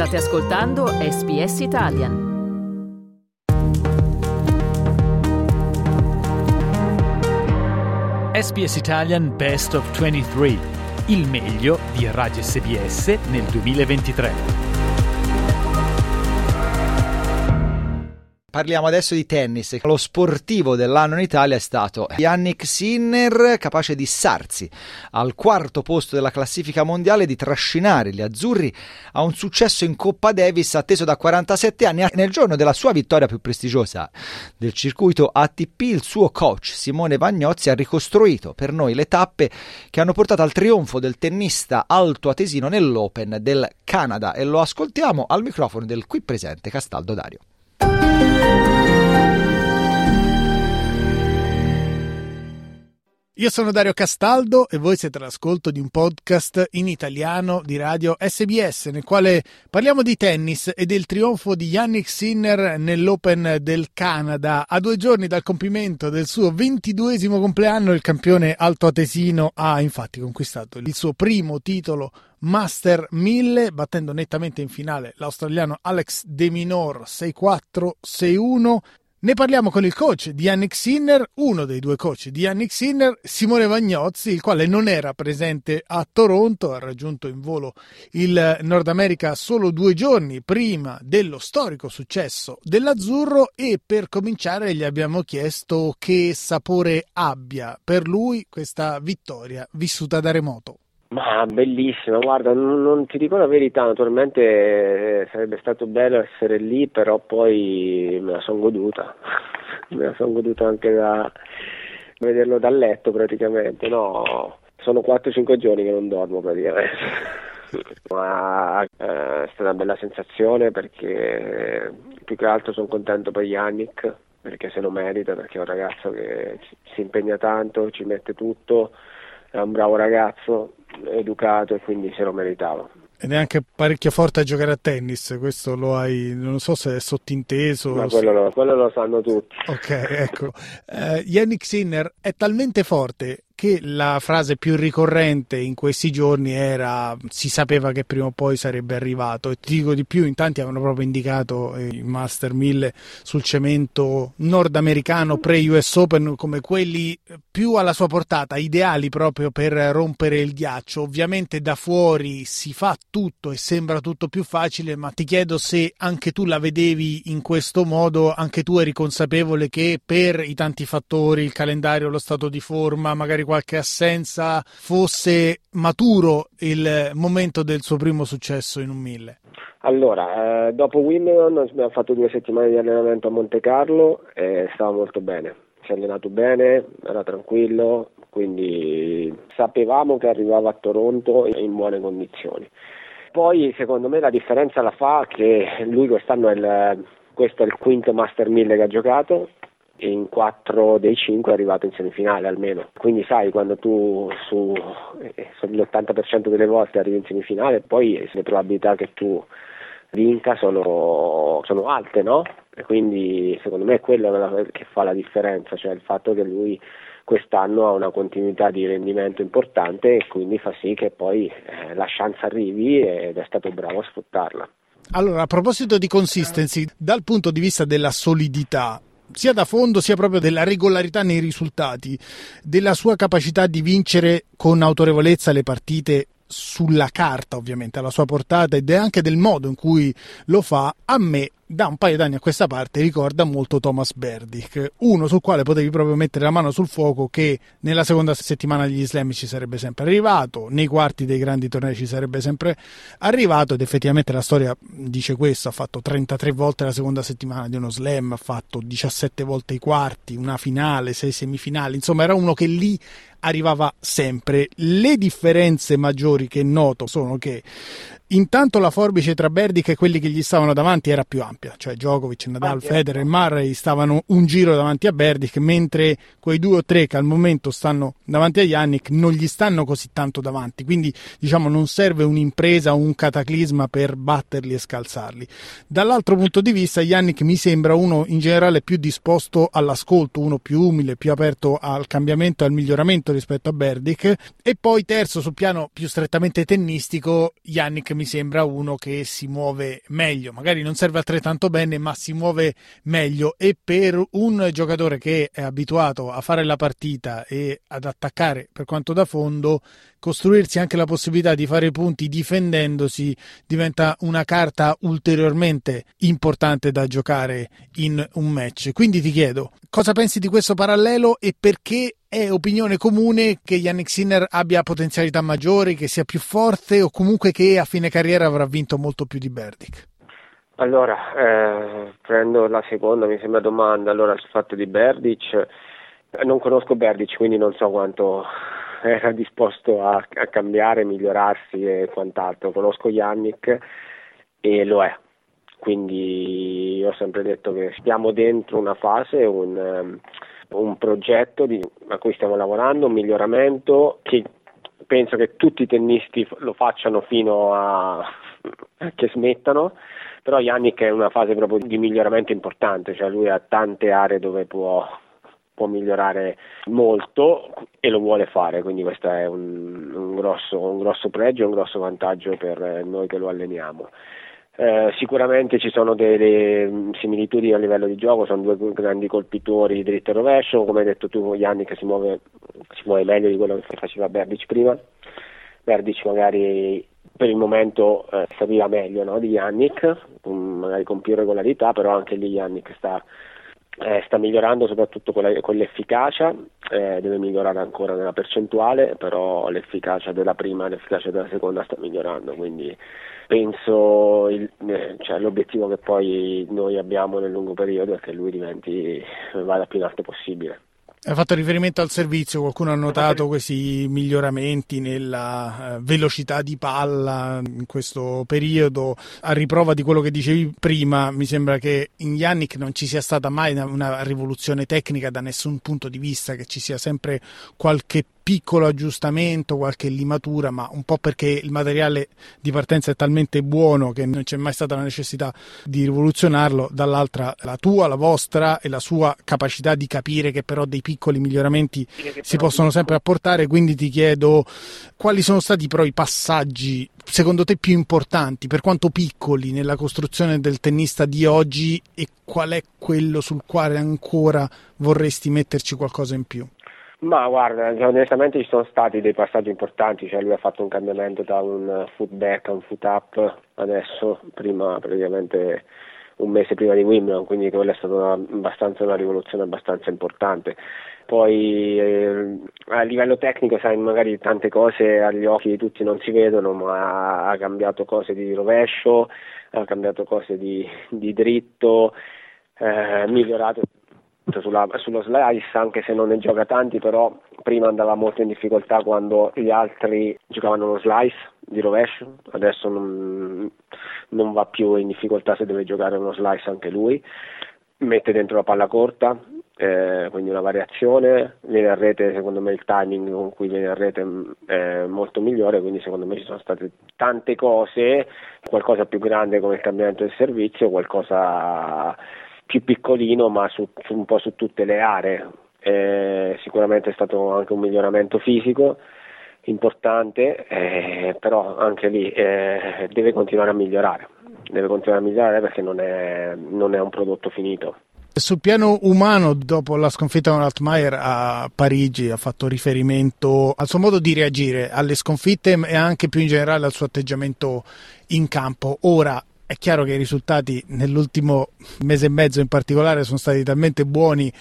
State ascoltando SBS Italian. SBS Italian Best of 23, il meglio di Radio SBS nel 2023. Parliamo adesso di tennis. Lo sportivo dell'anno in Italia è stato Yannick Sinner, capace di issarsi al quarto posto della classifica mondiale e di trascinare gli azzurri a un successo in Coppa Davis atteso da 47 anni. Nel giorno della sua vittoria più prestigiosa del circuito ATP, il suo coach Simone Vagnozzi ha ricostruito per noi le tappe che hanno portato al trionfo del tennista altoatesino nell'Open del Canada e lo ascoltiamo al microfono del qui presente Castaldo Dario. Thank you. Io sono Dario Castaldo e voi siete all'ascolto di un podcast in italiano di radio SBS nel quale parliamo di tennis e del trionfo di Yannick Sinner nell'Open del Canada. A due giorni dal compimento del suo ventiduesimo compleanno il campione altoatesino ha infatti conquistato il suo primo titolo Master 1000 battendo nettamente in finale l'australiano Alex De Minor 6-4-6-1 ne parliamo con il coach di Yannick Sinner, uno dei due coach di Yannick Sinner, Simone Vagnozzi, il quale non era presente a Toronto, ha raggiunto in volo il Nord America solo due giorni prima dello storico successo dell'Azzurro e per cominciare gli abbiamo chiesto che sapore abbia per lui questa vittoria vissuta da remoto. Ma bellissima, guarda, non, non, ti dico la verità, naturalmente eh, sarebbe stato bello essere lì, però poi me la sono goduta, me la sono goduta anche da vederlo dal letto praticamente, no, sono 4-5 giorni che non dormo praticamente. Ma eh, è stata una bella sensazione perché più che altro sono contento per Yannick perché se lo merita, perché è un ragazzo che si impegna tanto, ci mette tutto, è un bravo ragazzo, educato e quindi se lo meritava. Ed è anche parecchio forte a giocare a tennis, questo lo hai, non so se è sottinteso. Ma quello lo, quello lo sanno tutti. Ok, ecco. Uh, Yannick Sinner è talmente forte che la frase più ricorrente in questi giorni era si sapeva che prima o poi sarebbe arrivato e ti dico di più in tanti avevano proprio indicato eh, i Master 1000 sul cemento nordamericano pre-US Open come quelli più alla sua portata, ideali proprio per rompere il ghiaccio. Ovviamente da fuori si fa tutto e sembra tutto più facile, ma ti chiedo se anche tu la vedevi in questo modo, anche tu eri consapevole che per i tanti fattori, il calendario, lo stato di forma, magari qualche assenza, fosse maturo il momento del suo primo successo in un mille? Allora, eh, dopo Wimbledon abbiamo fatto due settimane di allenamento a Monte Carlo e stava molto bene. Si è allenato bene, era tranquillo, quindi sapevamo che arrivava a Toronto in buone condizioni. Poi secondo me la differenza la fa che lui quest'anno è il, questo è il quinto Master 1000 che ha giocato in 4 dei 5 è arrivato in semifinale almeno. Quindi sai, quando tu su, eh, l'80% delle volte arrivi in semifinale, poi le probabilità che tu vinca sono, sono alte, no? E quindi secondo me è quello che fa la differenza, cioè il fatto che lui quest'anno ha una continuità di rendimento importante e quindi fa sì che poi eh, la chance arrivi ed è stato bravo a sfruttarla. Allora, a proposito di consistency, dal punto di vista della solidità, sia da fondo sia proprio della regolarità nei risultati, della sua capacità di vincere con autorevolezza le partite sulla carta ovviamente alla sua portata ed è anche del modo in cui lo fa. A me da un paio d'anni a questa parte ricorda molto Thomas Berdick, uno sul quale potevi proprio mettere la mano sul fuoco che nella seconda settimana degli slam ci sarebbe sempre arrivato, nei quarti dei grandi tornei ci sarebbe sempre arrivato ed effettivamente la storia dice questo, ha fatto 33 volte la seconda settimana di uno slam, ha fatto 17 volte i quarti, una finale, 6 semifinali, insomma era uno che lì arrivava sempre. Le differenze maggiori che noto sono che Intanto la forbice tra Berdic e quelli che gli stavano davanti era più ampia, cioè Djokovic, Nadal, Federer e Murray stavano un giro davanti a Berdic, mentre quei due o tre che al momento stanno davanti a Yannick non gli stanno così tanto davanti, quindi diciamo non serve un'impresa o un cataclisma per batterli e scalzarli. Dall'altro punto di vista Yannick mi sembra uno in generale più disposto all'ascolto, uno più umile, più aperto al cambiamento e al miglioramento rispetto a Berdic. E poi terzo sul piano più strettamente tennistico Yannick mi sembra uno che si muove meglio, magari non serve altrettanto bene, ma si muove meglio. E per un giocatore che è abituato a fare la partita e ad attaccare per quanto da fondo, costruirsi anche la possibilità di fare punti difendendosi diventa una carta ulteriormente importante da giocare in un match. Quindi ti chiedo, cosa pensi di questo parallelo e perché è opinione comune che Yannick Sinner abbia potenzialità maggiori, che sia più forte o comunque che a fine carriera avrà vinto molto più di Berdic? Allora, eh, prendo la seconda, mi sembra domanda. Allora, sul fatto di Berdic, non conosco Berdic, quindi non so quanto era disposto a, a cambiare, migliorarsi e quant'altro. Conosco Yannick e lo è. Quindi ho sempre detto che stiamo dentro una fase, un, um, un progetto di, a cui stiamo lavorando, un miglioramento che penso che tutti i tennisti lo facciano fino a, a che smettano, però Yannick è in una fase proprio di miglioramento importante, cioè lui ha tante aree dove può può migliorare molto e lo vuole fare, quindi questo è un, un, grosso, un grosso pregio un grosso vantaggio per noi che lo alleniamo. Eh, sicuramente ci sono delle similitudini a livello di gioco, sono due grandi colpitori dritto e rovescio, come hai detto tu Yannick si muove, si muove meglio di quello che faceva Berdic prima, Berdic magari per il momento eh, serviva meglio no, di Yannick, magari con più regolarità, però anche lì Yannick sta eh, sta migliorando soprattutto con, la, con l'efficacia, eh, deve migliorare ancora nella percentuale, però l'efficacia della prima e l'efficacia della seconda sta migliorando, quindi penso il, eh, cioè, l'obiettivo che poi noi abbiamo nel lungo periodo è che lui diventi, vada più in alto possibile. Hai fatto riferimento al servizio, qualcuno ha notato questi miglioramenti nella eh, velocità di palla in questo periodo. A riprova di quello che dicevi prima, mi sembra che in Yannick non ci sia stata mai una rivoluzione tecnica da nessun punto di vista, che ci sia sempre qualche piccolo aggiustamento, qualche limatura, ma un po' perché il materiale di partenza è talmente buono che non c'è mai stata la necessità di rivoluzionarlo, dall'altra la tua, la vostra e la sua capacità di capire che però dei piccoli miglioramenti si possono sempre apportare, quindi ti chiedo quali sono stati però i passaggi secondo te più importanti, per quanto piccoli, nella costruzione del tennista di oggi? E qual è quello sul quale ancora vorresti metterci qualcosa in più? Ma guarda, onestamente ci sono stati dei passaggi importanti, cioè lui ha fatto un cambiamento da un foot back a un foot up adesso, prima praticamente un mese prima di Wimbledon, quindi quella è stata una, abbastanza una rivoluzione abbastanza importante. Poi eh, a livello tecnico, sai, magari tante cose agli occhi di tutti non si vedono, ma ha cambiato cose di rovescio, ha cambiato cose di, di dritto, eh, migliorato sulla, sullo slice anche se non ne gioca tanti però prima andava molto in difficoltà quando gli altri giocavano lo slice di rovescio. Adesso non, non va più in difficoltà se deve giocare uno slice anche lui. Mette dentro la palla corta eh, quindi una variazione. Viene a rete secondo me il timing con cui viene a rete mm, è molto migliore quindi secondo me ci sono state tante cose qualcosa più grande come il cambiamento del servizio qualcosa più piccolino ma su, su un po' su tutte le aree. Eh, sicuramente è stato anche un miglioramento fisico importante, eh, però anche lì eh, deve continuare a migliorare, deve continuare a migliorare perché non è, non è un prodotto finito. Sul piano umano, dopo la sconfitta con Altmaier a Parigi, ha fatto riferimento al suo modo di reagire alle sconfitte e anche più in generale al suo atteggiamento in campo. Ora, è chiaro che i risultati nell'ultimo mese e mezzo in particolare sono stati talmente buoni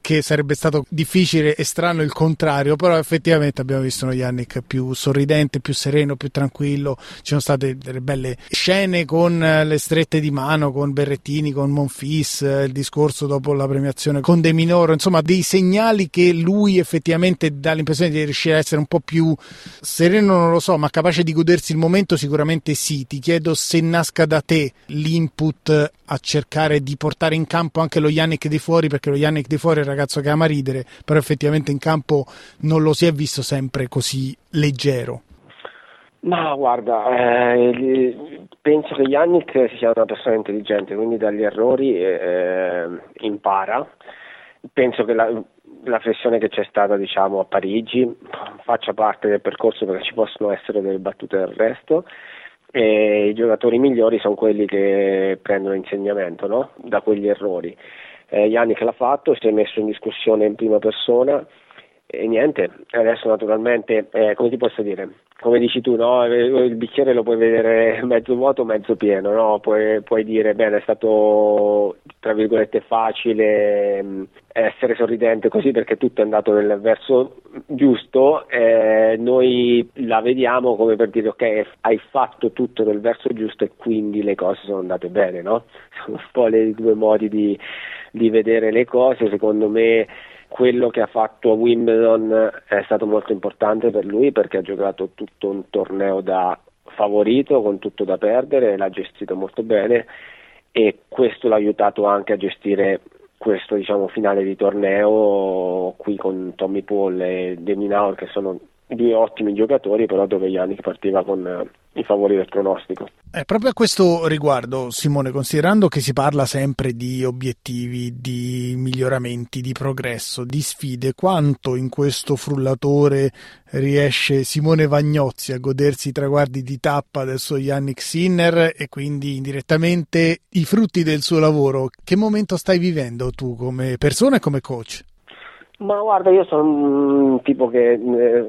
che sarebbe stato difficile e strano il contrario, però effettivamente abbiamo visto uno Yannick più sorridente, più sereno, più tranquillo, ci sono state delle belle scene con le strette di mano, con Berrettini, con Monfis, il discorso dopo la premiazione con De Minoro, insomma dei segnali che lui effettivamente dà l'impressione di riuscire a essere un po' più sereno, non lo so, ma capace di godersi il momento sicuramente sì, ti chiedo se nasca da te l'input a cercare di portare in campo anche lo Yannick di fuori, perché lo Yannick di fuori ragazzo che ama ridere, però effettivamente in campo non lo si è visto sempre così leggero. Ma guarda, eh, penso che Yannick sia una persona intelligente, quindi dagli errori eh, impara. Penso che la, la flessione che c'è stata diciamo, a Parigi faccia parte del percorso perché ci possono essere delle battute del resto e i giocatori migliori sono quelli che prendono insegnamento no? da quegli errori. Eh, Yannick l'ha fatto, si è messo in discussione in prima persona e niente, adesso naturalmente, eh, come ti posso dire, come dici tu, no? il bicchiere lo puoi vedere mezzo vuoto mezzo pieno, no? puoi, puoi, dire, bene, è stato, tra virgolette, facile mm, essere sorridente così perché tutto è andato nel verso giusto, eh, noi la vediamo come per dire, ok, hai fatto tutto nel verso giusto e quindi le cose sono andate bene, no? Sono un po' i due modi di, di vedere le cose, secondo me quello che ha fatto a Wimbledon è stato molto importante per lui perché ha giocato tutto un torneo da favorito con tutto da perdere, l'ha gestito molto bene e questo l'ha aiutato anche a gestire questo diciamo, finale di torneo qui con Tommy Paul e Deminaur che sono due ottimi giocatori però dove Yannick partiva con i favori del pronostico. Eh, proprio a questo riguardo, Simone, considerando che si parla sempre di obiettivi, di miglioramenti, di progresso, di sfide, quanto in questo frullatore riesce Simone Vagnozzi a godersi i traguardi di tappa del suo Yannick Sinner e quindi indirettamente i frutti del suo lavoro? Che momento stai vivendo tu come persona e come coach? Ma guarda, io sono un tipo che, eh,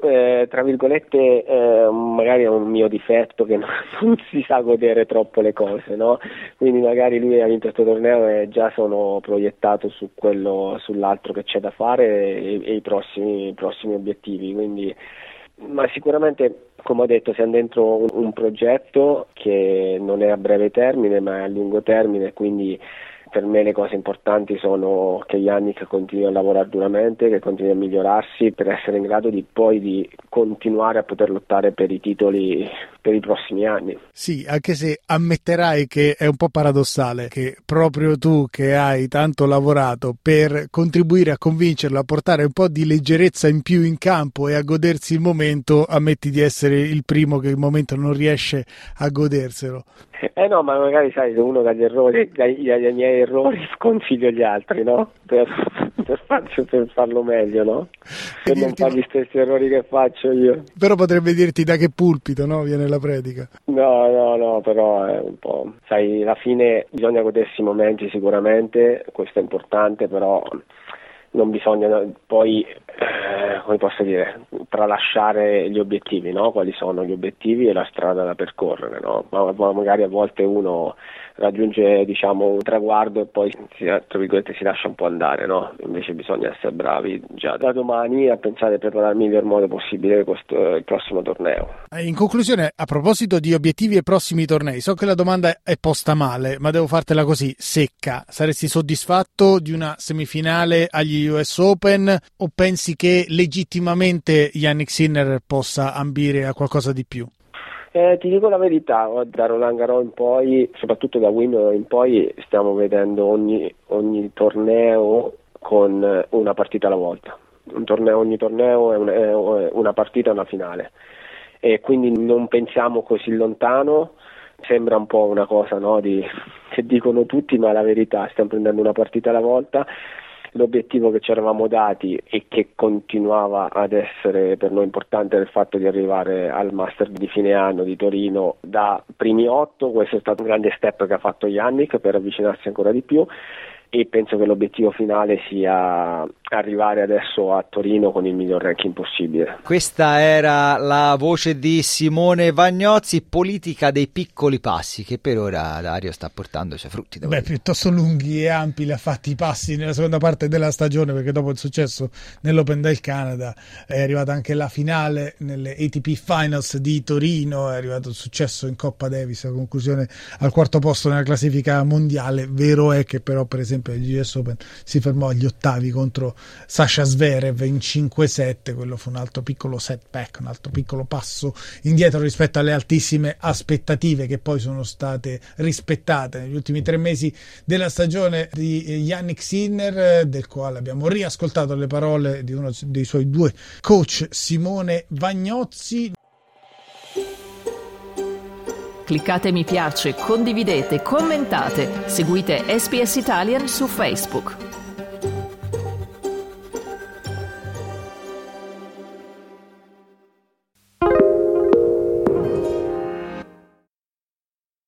eh, tra virgolette, eh, magari è un mio difetto che non, non, si sa godere troppo le cose, no? Quindi magari lui ha vinto questo torneo e già sono proiettato su quello, sull'altro che c'è da fare e, e i, prossimi, i, prossimi, obiettivi. Quindi, ma sicuramente, come ho detto, siamo dentro un, un progetto che non è a breve termine ma è a lungo termine, quindi per me le cose importanti sono che Yannick continui a lavorare duramente, che continui a migliorarsi per essere in grado di poi di continuare a poter lottare per i titoli per i prossimi anni. Sì, anche se ammetterai che è un po' paradossale che proprio tu che hai tanto lavorato per contribuire a convincerlo a portare un po' di leggerezza in più in campo e a godersi il momento, ammetti di essere il primo che il momento non riesce a goderselo. Eh no, ma magari sai, se uno dagli errori, dai, dai miei errori sconsiglio gli altri, no? Per, per, farcio, per farlo meglio, no? Per non fare gli stessi errori che faccio io. Però potrebbe dirti da che pulpito, no? Viene la predica. No, no, no, però è un po'... Sai, alla fine bisogna godersi i momenti sicuramente, questo è importante, però non bisogna poi, eh, come posso dire, tralasciare gli obiettivi, no? quali sono gli obiettivi e la strada da percorrere, no? ma, ma magari a volte uno raggiunge diciamo, un traguardo e poi si, si lascia un po' andare, no? invece bisogna essere bravi già da domani a pensare di preparare il miglior modo possibile questo, il prossimo torneo. Eh, in conclusione, a proposito di obiettivi e prossimi tornei, so che la domanda è posta male, ma devo fartela così, secca. Saresti soddisfatto di una semifinale agli US Open o pensi che legittimamente Yannick Sinner possa ambire a qualcosa di più? Eh, ti dico la verità, da Roland Garros in poi, soprattutto da Wimbledon in poi, stiamo vedendo ogni, ogni torneo con una partita alla volta. Torneo, ogni torneo è, un, è una partita una finale. E quindi non pensiamo così lontano, sembra un po' una cosa no, di, che dicono tutti, ma la verità, stiamo prendendo una partita alla volta l'obiettivo che ci eravamo dati e che continuava ad essere per noi importante è il fatto di arrivare al Master di fine anno di Torino da primi otto, questo è stato un grande step che ha fatto Yannick per avvicinarsi ancora di più e penso che l'obiettivo finale sia arrivare adesso a Torino con il miglior ranking possibile. Questa era la voce di Simone Vagnozzi, politica dei piccoli passi, che per ora Dario sta portando i suoi frutti. Beh, dire. piuttosto lunghi e ampi li ha fatti i passi nella seconda parte della stagione, perché dopo il successo nell'Open del Canada è arrivata anche la finale nelle ATP Finals di Torino, è arrivato il successo in Coppa Davis, la conclusione al quarto posto nella classifica mondiale. Vero è che però, per esempio, agli US Open si fermò agli ottavi contro Sasha Zverev in 5-7 quello fu un altro piccolo setback un altro piccolo passo indietro rispetto alle altissime aspettative che poi sono state rispettate negli ultimi tre mesi della stagione di Yannick Sinner del quale abbiamo riascoltato le parole di uno dei suoi due coach Simone Vagnozzi Cliccate mi piace, condividete, commentate, seguite SPS Italian su Facebook.